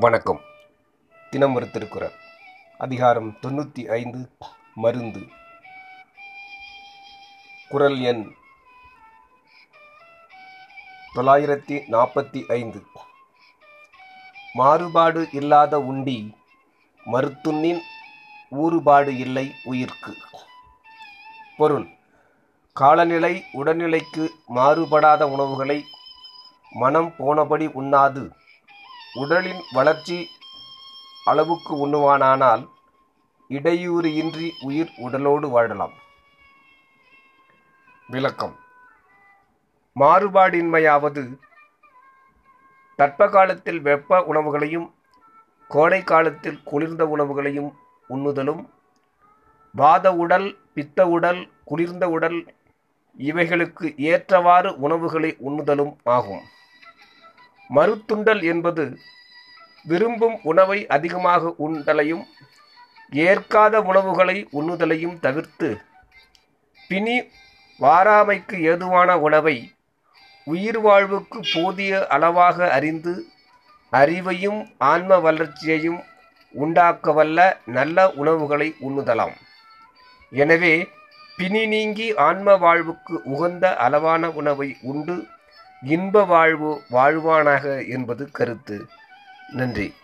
வணக்கம். தினம் ஒரு திருக்குறள். அதிகாரம் தொண்ணூற்றி ஐந்து மருந்து. குரல் எண் தொள்ளாயிரத்தி நாற்பத்தி ஐந்து. மாறுபாடு இல்லாத உண்டி மருத்துண்ணின் ஊறுபாடு இல்லை உயிர்க்கு. பொருள் காலநிலை உடல்நிலைக்கு மாறுபடாத உணவுகளை மனம் போனபடி உண்ணாது. உடலின் வளர்ச்சி அளவுக்கு உண்ணுவானானால் இடையூறு இன்றி உயிர் உடலோடு வாழலாம். விளக்கம். மாறுபாடின்மையாவது தட்ப காலத்தில் வெப்ப உணவுகளையும் கோடை காலத்தில் குளிர்ந்த உணவுகளையும் உண்ணுதலும் வாத உடல் பித்த உடல் குளிர்ந்த உடல் இவைகளுக்கு ஏற்றவாறு உணவுகளை உண்ணுதலும் ஆகும். மறுத்துண்டல் என்பது விரும்பும் உணவை அதிகமாக உண்டலையும் ஏற்காத உணவுகளை உண்ணுதலையும் தவிர்த்து பிணி வாராமைக்கு ஏதுவான உணவை உயிர் வாழ்வுக்கு போதிய அளவாக அறிந்து அறிவையும் ஆன்ம வளர்ச்சியையும் உண்டாக்கவல்ல நல்ல உணவுகளை உண்ணுதலாம். எனவே பிணி நீங்கி ஆன்ம வாழ்வுக்கு உகந்த அளவான உணவை உண்டு இன்ப வாழ்வு வாழ்வானாக என்பது கருத்து. நன்றி.